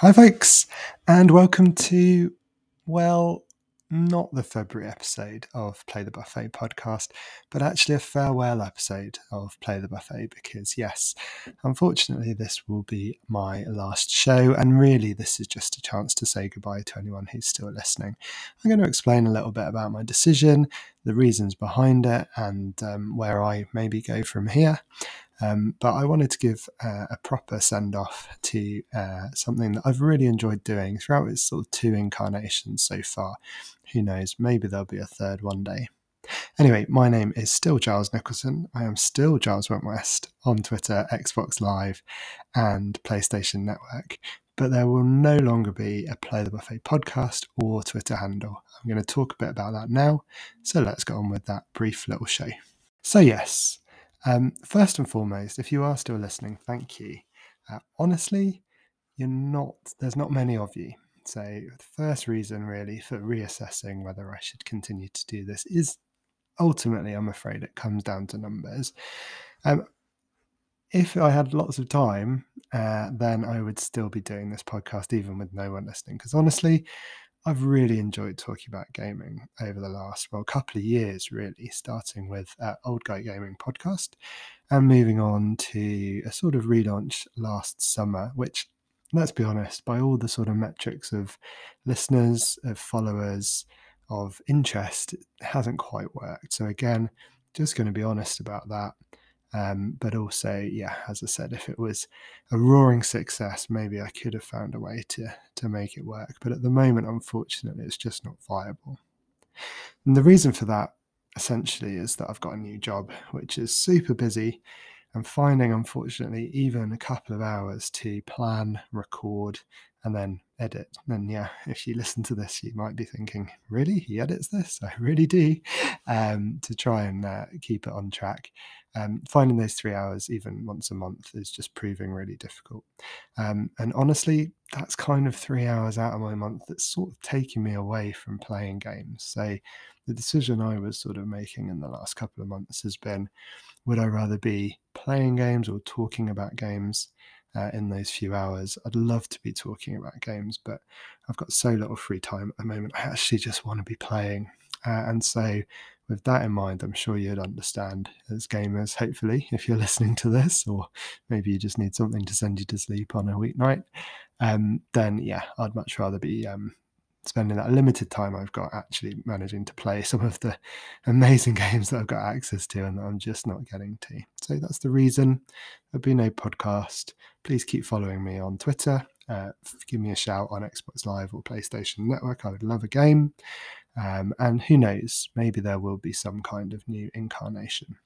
Hi, folks, and welcome to, well, not the February episode of Play the Buffet podcast, but actually a farewell episode of Play the Buffet because, yes, unfortunately, this will be my last show. And really, this is just a chance to say goodbye to anyone who's still listening. I'm going to explain a little bit about my decision, the reasons behind it, and um, where I maybe go from here. Um, but I wanted to give uh, a proper send off to uh, something that I've really enjoyed doing throughout its sort of two incarnations so far. Who knows? Maybe there'll be a third one day. Anyway, my name is still Giles Nicholson. I am still Giles Wentwest on Twitter, Xbox Live, and PlayStation Network. But there will no longer be a Play the Buffet podcast or Twitter handle. I'm going to talk a bit about that now. So let's get on with that brief little show. So, yes, um, first and foremost, if you are still listening, thank you. Uh, honestly, you're not. There's not many of you. So the first reason, really, for reassessing whether I should continue to do this is ultimately, I'm afraid, it comes down to numbers. Um, if I had lots of time, uh, then I would still be doing this podcast, even with no one listening. Because honestly, I've really enjoyed talking about gaming over the last, well, couple of years, really, starting with uh, Old Guy Gaming podcast and moving on to a sort of relaunch last summer, which, let's be honest, by all the sort of metrics of listeners, of followers, of interest, hasn't quite worked. So, again, just going to be honest about that. Um, but also, yeah, as I said, if it was a roaring success, maybe I could have found a way to to make it work. But at the moment, unfortunately, it's just not viable. And the reason for that essentially is that I've got a new job, which is super busy. and finding, unfortunately, even a couple of hours to plan, record, and then edit. And yeah, if you listen to this, you might be thinking, really? He edits this? I really do. Um, to try and uh, keep it on track um, finding those three hours even once a month is just proving really difficult. Um, and honestly, that's kind of three hours out of my month that's sort of taking me away from playing games. So the decision I was sort of making in the last couple of months has been would I rather be playing games or talking about games? Uh, in those few hours. I'd love to be talking about games, but I've got so little free time at the moment. I actually just want to be playing. Uh, and so with that in mind, I'm sure you'd understand as gamers, hopefully, if you're listening to this, or maybe you just need something to send you to sleep on a weeknight, um, then yeah, I'd much rather be um, spending that limited time I've got actually managing to play some of the amazing games that I've got access to and I'm just not getting to. So that's the reason there'll be no podcast. Please keep following me on Twitter. Uh, give me a shout on Xbox Live or PlayStation Network. I would love a game. Um, and who knows, maybe there will be some kind of new incarnation.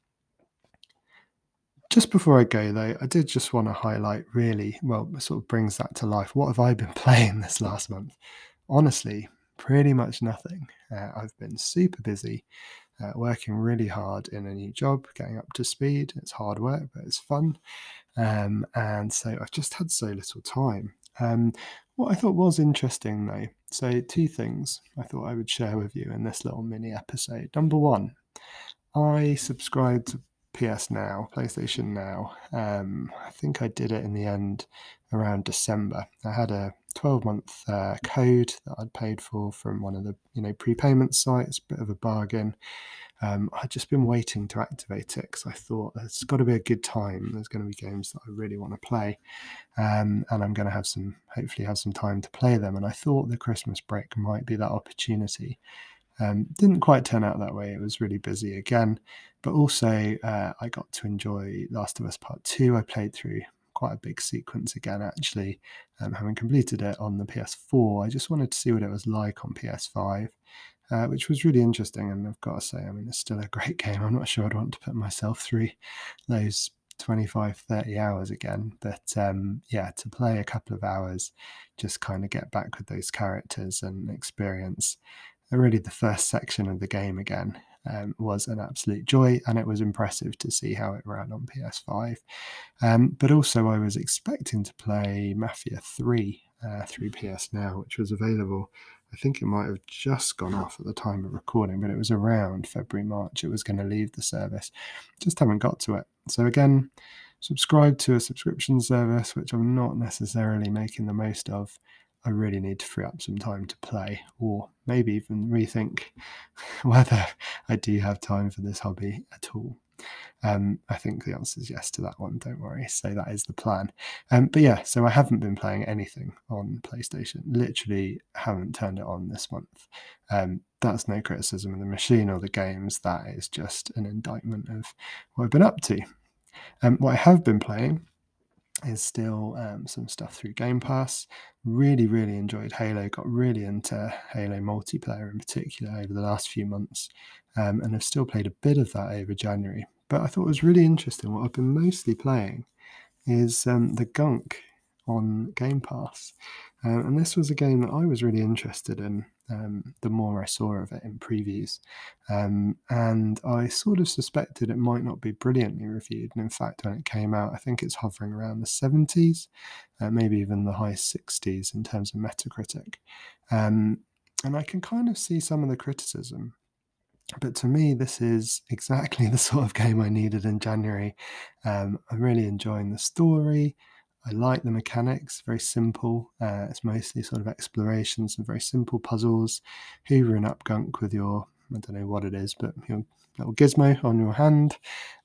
Just before I go, though, I did just want to highlight really, well, sort of brings that to life. What have I been playing this last month? Honestly, pretty much nothing. Uh, I've been super busy, uh, working really hard in a new job, getting up to speed. It's hard work, but it's fun. Um, and so I've just had so little time. Um, what I thought was interesting, though, so two things I thought I would share with you in this little mini episode. Number one, I subscribed to PS Now, PlayStation Now. Um, I think I did it in the end around December. I had a 12 month uh, code that I'd paid for from one of the you know prepayment sites, bit of a bargain um, I'd just been waiting to activate it because I thought it's got to be a good time. There's going to be games that I really want to play, um, and I'm going to have some, hopefully, have some time to play them. And I thought the Christmas break might be that opportunity. Um, didn't quite turn out that way. It was really busy again, but also uh, I got to enjoy Last of Us Part Two. I played through quite a big sequence again, actually, um, having completed it on the PS4. I just wanted to see what it was like on PS5 uh, which was really interesting. And I've got to say, I mean, it's still a great game. I'm not sure I'd want to put myself through those 25, 30 hours again. But um, yeah, to play a couple of hours, just kind of get back with those characters and experience really the first section of the game again um, was an absolute joy, and it was impressive to see how it ran on PS5. Um, but also, I was expecting to play Mafia 3 uh, through PS Now, which was available I think it might have just gone off at the time of recording, but it was around February, March. It was going to leave the service. Just haven't got to it. So again, subscribed to a subscription service, which I'm not necessarily making the most of. I really need to free up some time to play, or maybe even rethink whether I do have time for this hobby at all. Um, I think the answer is yes to that one. Don't worry. So that is the plan. Um, but yeah, so I haven't been playing anything on PlayStation. Literally haven't turned it on this month. Um, that's no criticism of the machine or the games. That is just an indictment of what I've been up to. Um, what I have been playing is still um, some stuff through Game Pass. Really, really enjoyed Halo. Got really into Halo multiplayer in particular over the last few months, um, and I've still played a bit of that over January. But I thought it was really interesting. What I've been mostly playing is um, the Gunk on Game Pass, um, and this was a game that I was really interested in um, the more I saw of it in previews. Um, and I sort of suspected it might not be brilliantly reviewed. And in fact, when it came out, I think it's hovering around the 70s, uh, maybe even the high 60s in terms of Metacritic. Um, and I can kind of see some of the criticism. But to me, this is exactly the sort of game I needed in January. Um, I'm really enjoying the story. I like the mechanics, very simple. Uh, it's mostly sort of explorations and very simple puzzles. Hoovering up gunk with your, I don't know what it is, but your little gizmo on your hand.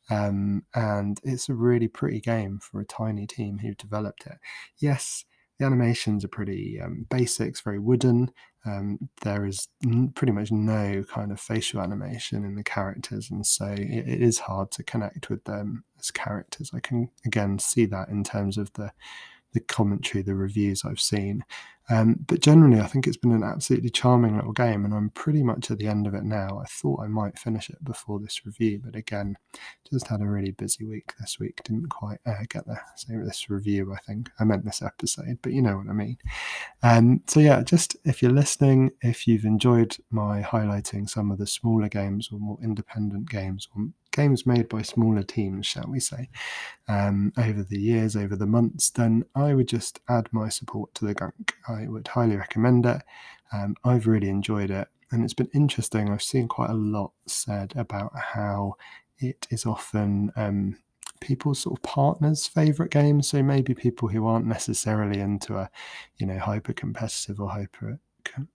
Um, and it's a really pretty game for a tiny team who developed it. Yes, the animations are pretty um, very wooden. Um, there is n- pretty much no kind of facial animation in the characters, and so it, it is hard to connect with them as characters. I can again see that in terms of the the commentary, the reviews I've seen. Um, but generally, I think it's been an absolutely charming little game, and I'm pretty much at the end of it now. I thought I might finish it before this review, but again, just had a really busy week this week. Didn't quite uh, get there. So this review, I think I meant this episode, but you know what I mean. Um, so yeah, just if you're listening, if you've enjoyed my highlighting some of the smaller games or more independent games or games made by smaller teams, shall we say, um, over the years, over the months, then I would just add my support to the gunk. I would highly recommend it. Um, I've really enjoyed it, and it's been interesting. I've seen quite a lot said about how it is often um, people's sort of partners' favorite game. So maybe people who aren't necessarily into a, you know, hyper competitive or hyper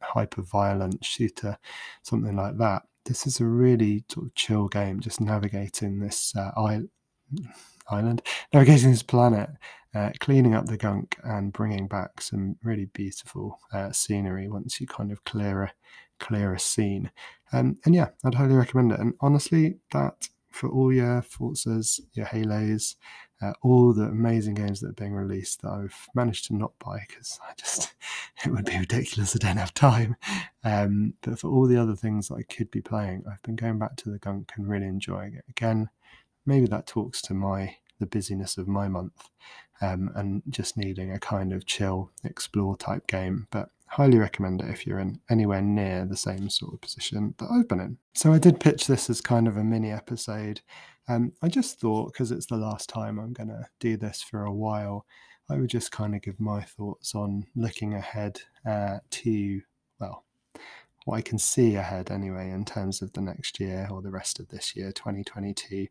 hyper violent shooter, something like that this is a really sort of chill game, just navigating this uh, island, navigating this planet, uh, cleaning up the gunk and bringing back some really beautiful uh, scenery once you kind of clear a clear a scene. Um, and yeah, I'd highly recommend it. And honestly, that for all your Forzas, your Halos, uh, all the amazing games that are being released that I've managed to not buy because I just it would be ridiculous. I don't have time. Um, but for all the other things that I could be playing, I've been going back to the gunk and really enjoying it. Again, maybe that talks to my the busyness of my month um, and just needing a kind of chill explore type game. But highly recommend it if you're in anywhere near the same sort of position that I've been in. So I did pitch this as kind of a mini episode. Um, I just thought because it's the last time I'm going to do this for a while, I would just kind of give my thoughts on looking ahead uh, to, well, what I can see ahead anyway in terms of the next year or the rest of this year, 2022.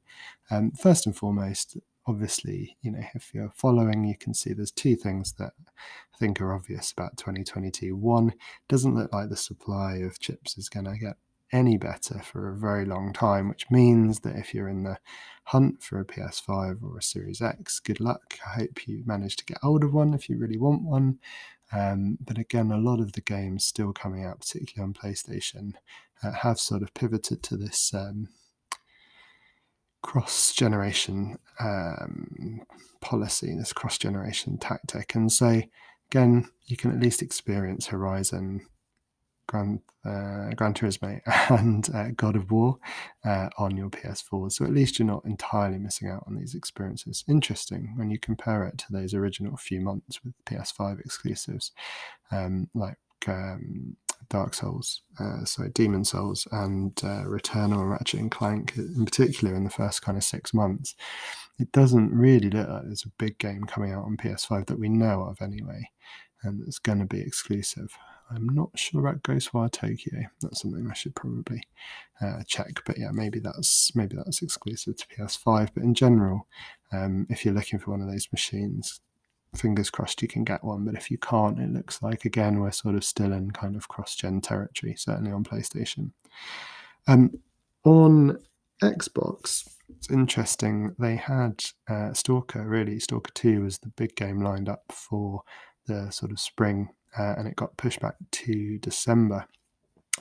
Um, first and foremost, obviously, you know, if you're following, you can see there's two things that I think are obvious about 2022. One, doesn't look like the supply of chips is going to get any better for a very long time, which means that if you're in the hunt for a PS5 or a Series X, good luck. I hope you manage to get hold of one if you really want one. Um, but again, a lot of the games still coming out, particularly on PlayStation, uh, have sort of pivoted to this um, cross generation um, policy, this cross generation tactic. And so, again, you can at least experience Horizon Gran, uh, Gran Turismo and uh, God of War uh, on your PS4. So at least you're not entirely missing out on these experiences. Interesting when you compare it to those original few months with PS5 exclusives um, like um, Dark Souls, uh, sorry, Demon Souls, and uh, Returnal and Ratchet and Clank, in particular, in the first kind of six months. It doesn't really look like there's a big game coming out on PS5 that we know of anyway, and it's going to be exclusive. I'm not sure about Ghostwire Tokyo. That's something I should probably uh, check. But yeah, maybe that's maybe that's exclusive to PS5. But in general, um, if you're looking for one of those machines, fingers crossed you can get one. But if you can't, it looks like again we're sort of still in kind of cross-gen territory, certainly on PlayStation. Um, on Xbox, it's interesting. They had uh, Stalker. Really, Stalker Two was the big game lined up for the sort of spring, uh, and it got pushed back to December.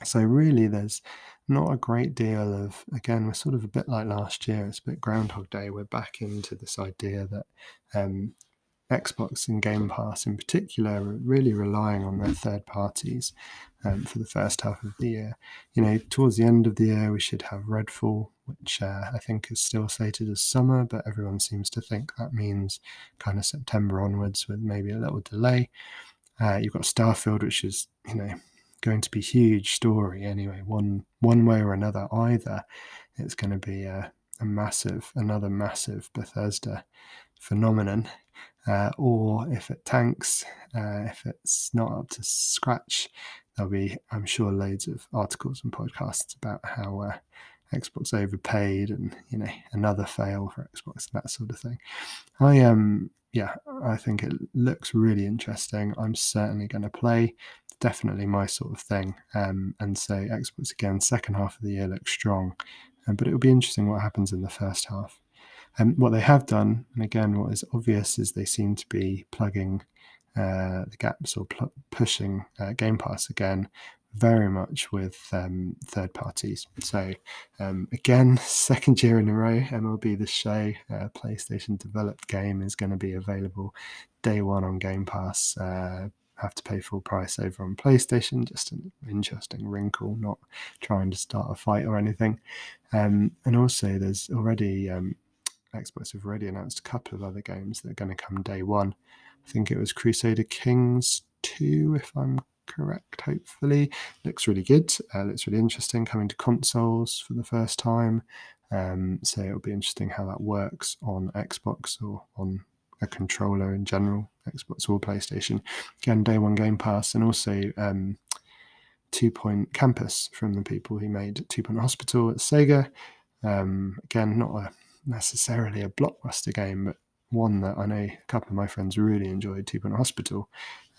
So really, there's not a great deal of. Again, we're sort of a bit like last year. It's a bit Groundhog Day. We're back into this idea that um, Xbox and Game Pass in particular are really relying on their third parties um, for the first half of the year. You know, towards the end of the year, we should have Redfall, which uh, I think is still slated as summer, but everyone seems to think that means kind of September onwards with maybe a little delay. Uh, you've got Starfield, which is, you know, going to be huge story anyway, one one way or another. Either it's going to be a, a massive, another massive Bethesda phenomenon, uh, or if it tanks, uh, if it's not up to scratch, there'll be, I'm sure, loads of articles and podcasts about how uh, Xbox overpaid and you know another fail for Xbox and that sort of thing. I um yeah, I think it looks really interesting. I'm certainly going to play. Definitely my sort of thing. Um, and so Xbox again, second half of the year looks strong, um, but it will be interesting what happens in the first half. And um, what they have done, and again, what is obvious is they seem to be plugging uh, the gaps or pl- pushing uh, Game Pass again very much with um, third parties. So, um, again, second year in a row, MLB The Show, uh, PlayStation developed game, is going to be available day one on Game Pass. Uh, have to pay full price over on PlayStation. Just an interesting wrinkle, not trying to start a fight or anything. Um, and also, there's already um, Xbox have already announced a couple of other games that are going to come day one. I think it was Crusader Kings 2, if I'm correct, hopefully. Looks really good. Uh, looks really interesting. Coming to consoles for the first time. Um, so it'll be interesting how that works on Xbox or on a controller in general, Xbox or PlayStation. Again, day one Game Pass, and also um, Two Point Campus from the people who made Two Point Hospital at Sega. Um, again, not a necessarily a blockbuster game, but one that I know a couple of my friends really enjoyed, Two Point Hospital.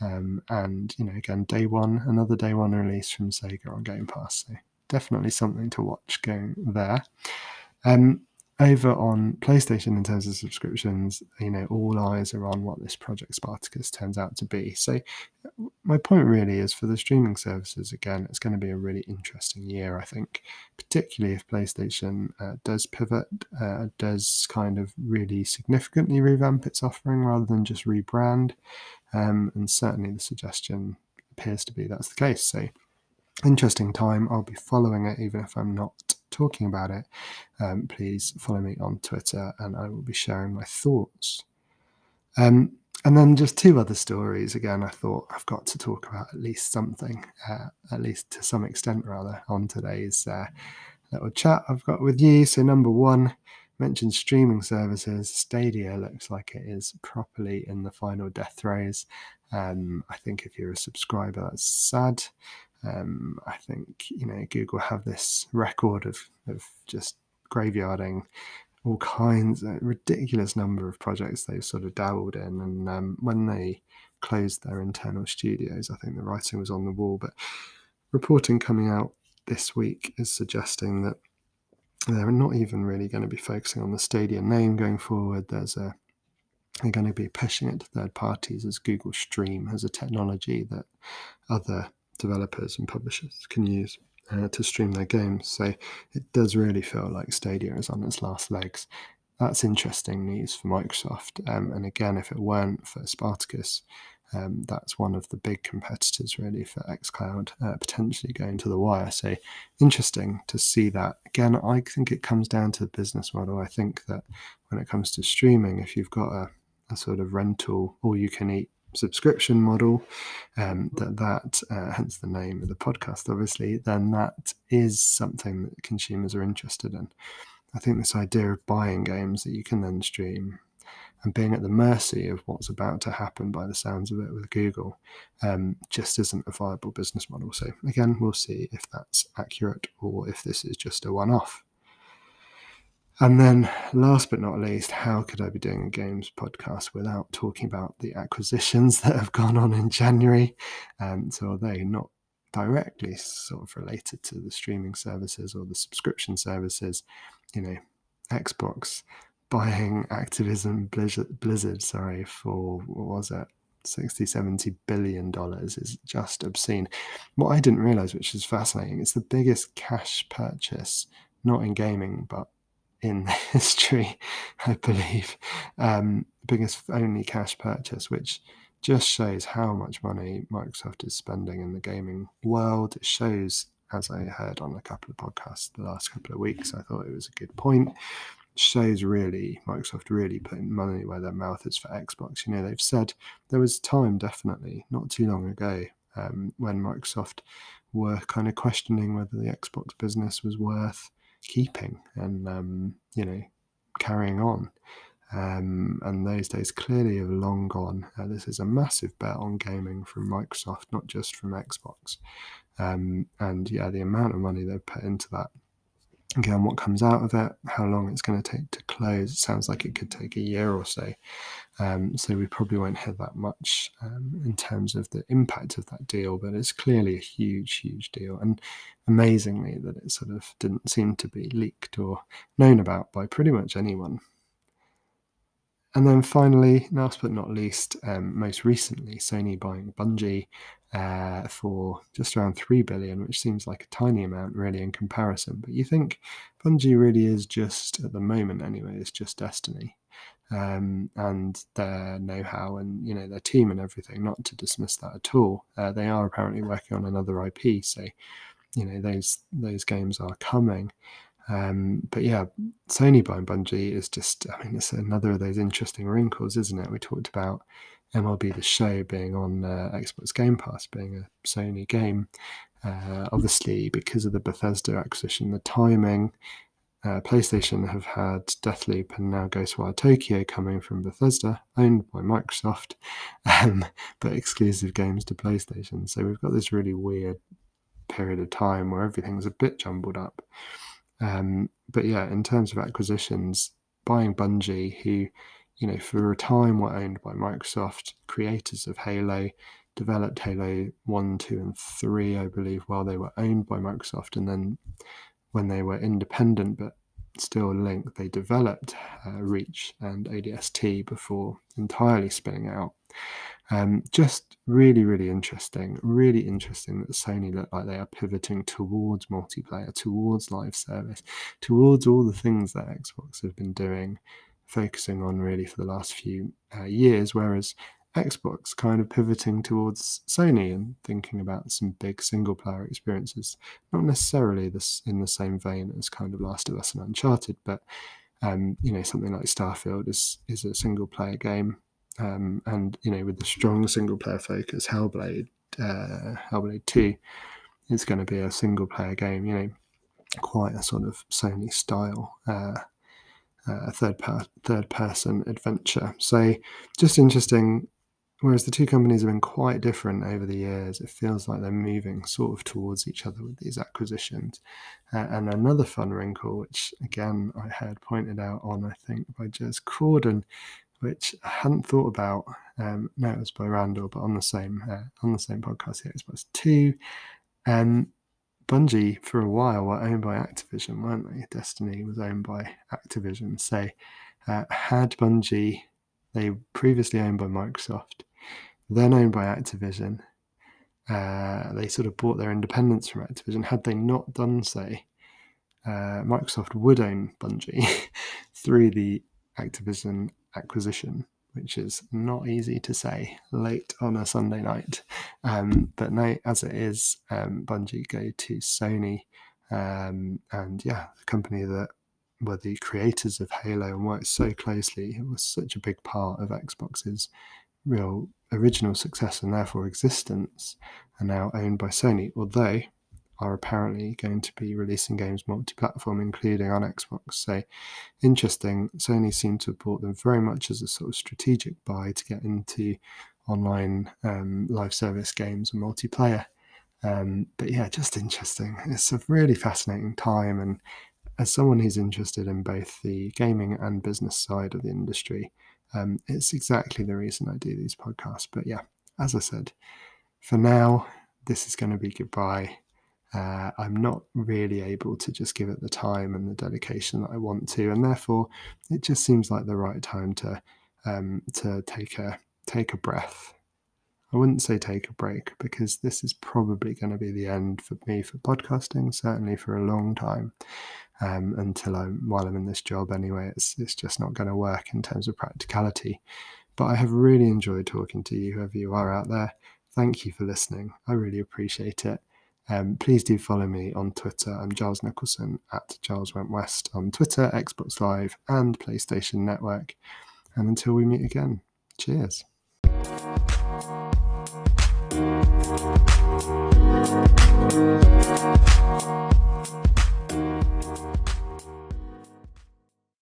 Um, and, you know, again, day one, another day one release from Sega on Game Pass. So definitely something to watch going there. Um, over on PlayStation, in terms of subscriptions, you know, all eyes are on what this Project Spartacus turns out to be. So, my point really is for the streaming services, again, it's going to be a really interesting year, I think, particularly if PlayStation uh, does pivot, uh, does kind of really significantly revamp its offering rather than just rebrand. Um, and certainly the suggestion appears to be that's the case. So, interesting time. I'll be following it even if I'm not talking about it, um, please follow me on Twitter and I will be sharing my thoughts. Um, and then just two other stories. Again, I thought I've got to talk about at least something, uh, at least to some extent, rather, on today's uh, little chat I've got with you. So, number one, mentioned streaming services. Stadia looks like it is properly in the final death throes. Um, I think if you're a subscriber, that's sad. Um, I think you know Google have this record of of just graveyarding all kinds, a ridiculous number of projects they've sort of dabbled in, and um, when they closed their internal studios, I think the writing was on the wall. But reporting coming out this week is suggesting that they're not even really going to be focusing on the Stadia name going forward. There's a they're going to be pushing it to third parties as Google Stream as a technology that other developers and publishers can use uh, to stream their games. So it does really feel like Stadia is on its last legs. That's interesting news for Microsoft. Um, and again, if it weren't for Spartacus, um, that's one of the big competitors really for xCloud uh, potentially going to the wire. So interesting to see that. Again, I think it comes down to the business model. I think that when it comes to streaming, if you've got a, a sort of rental all you can eat subscription model, um, that that uh, hence the name of the podcast, obviously, then that is something that consumers are interested in. I think this idea of buying games that you can then stream and being at the mercy of what's about to happen by the sounds of it with Google um, just isn't a viable business model. So, again, we'll see if that's accurate or if this is just a one off. And then, last but not least, how could I be doing a games podcast without talking about the acquisitions that have gone on in January? Um, so, they not directly sort of related to the streaming services or the subscription services, you know, Xbox buying Activision Blizzard, Blizzard sorry, for what was it? 60 70 billion dollars is just obscene what i didn't realize which is fascinating it's the biggest cash purchase not in gaming but in history, I believe. Um, biggest only cash purchase, which just shows how much money Microsoft is spending in the gaming world. It shows, as I heard on a couple of podcasts the last couple of weeks, I thought it was a good point. Shows really Microsoft really putting money where their mouth is for Xbox. You know, they've said there was time, definitely, not too long ago, um, when Microsoft were kind of questioning whether the Xbox business was worth keeping and um, you know carrying on. Um, and those days clearly have long gone. Uh, this is a massive bet on gaming from Microsoft, not just from Xbox. Um, and yeah, the amount of money they've put into that again, what comes out of it, how long it's going to take to close. It sounds like it could take a year or so. Um, so we probably won't hear that much um, in terms of the impact of that deal, but it's clearly a huge, huge deal. And amazingly, that it sort of didn't seem to be leaked or known about by pretty much anyone. And then finally, last but not least, um, most recently, Sony buying Bungie uh, for just around three billion, which seems like a tiny amount, really, in comparison. But you think Bungie really is just at the moment, anyway, is just Destiny, um, and their know-how and you know their team and everything. Not to dismiss that at all. Uh, they are apparently working on another IP, so you know those those games are coming. Um, but yeah, Sony buying Bungie is just, I mean, it's another of those interesting wrinkles, isn't it? We talked about MLB The Show being on uh, Xbox Game Pass, being a Sony game. Uh, obviously, because of the Bethesda acquisition, the timing, uh, PlayStation have had Deathloop and now Ghostwire Tokyo coming from Bethesda, owned by Microsoft, um, but exclusive games to PlayStation. So we've got this really weird period of time where everything's a bit jumbled up. Um, but yeah, in terms of acquisitions, buying Bungie, who, you know, for a time were owned by Microsoft, creators of Halo, developed Halo 1, 2, and 3, I believe, while they were owned by Microsoft. And then when they were independent but still linked, they developed uh, Reach and ODST before entirely spinning out. Um, just really, really interesting. Really interesting that Sony look like they are pivoting towards multiplayer, towards live service, towards all the things that Xbox have been doing, focusing on really for the last few uh, years. Whereas Xbox kind of pivoting towards Sony and thinking about some big single player experiences, not necessarily this in the same vein as kind of Last of Us and Uncharted, but um, you know something like Starfield is is a single player game um, and you know with the strong single player focus, Hellblade, uh, Hellblade Two, is going to be a single player game. You know, quite a sort of Sony style. Uh, uh, third per- third person adventure. So just interesting. Whereas the two companies have been quite different over the years, it feels like they're moving sort of towards each other with these acquisitions. Uh, and another fun wrinkle, which again I heard pointed out on I think by Jez Corden, which I hadn't thought about. Um, no, it was by Randall, but on the same uh, on the same podcast here, Xbox Two. Um, Bungie for a while were owned by Activision, weren't they? Destiny was owned by Activision. So uh, had Bungie, they previously owned by Microsoft, then owned by Activision. Uh, they sort of bought their independence from Activision. Had they not done so, uh, Microsoft would own Bungie through the Activision acquisition, which is not easy to say late on a Sunday night. Um, but now, as it is, um, Bungie go to Sony, um, and yeah, the company that were the creators of Halo and worked so closely. It was such a big part of Xbox's real original success and therefore existence, are now owned by Sony. Although are apparently going to be releasing games multi platform, including on Xbox. So interesting. Sony seem to have bought them very much as a sort of strategic buy to get into online um, live service games and multiplayer. Um, but yeah, just interesting. It's a really fascinating time. And as someone who's interested in both the gaming and business side of the industry, um, it's exactly the reason I do these podcasts. But yeah, as I said, for now, this is going to be goodbye. Uh, I'm not really able to just give it the time and the dedication that I want to, and therefore, it just seems like the right time to um, to take a take a breath. I wouldn't say take a break because this is probably going to be the end for me for podcasting, certainly for a long time. Um, until I'm while I'm in this job anyway, it's it's just not going to work in terms of practicality. But I have really enjoyed talking to you, whoever you are out there. Thank you for listening. I really appreciate it. Um, please do follow me on Twitter. I'm Giles Nicholson at Giles Went West on Twitter, Xbox Live, and PlayStation Network. And until we meet again, cheers.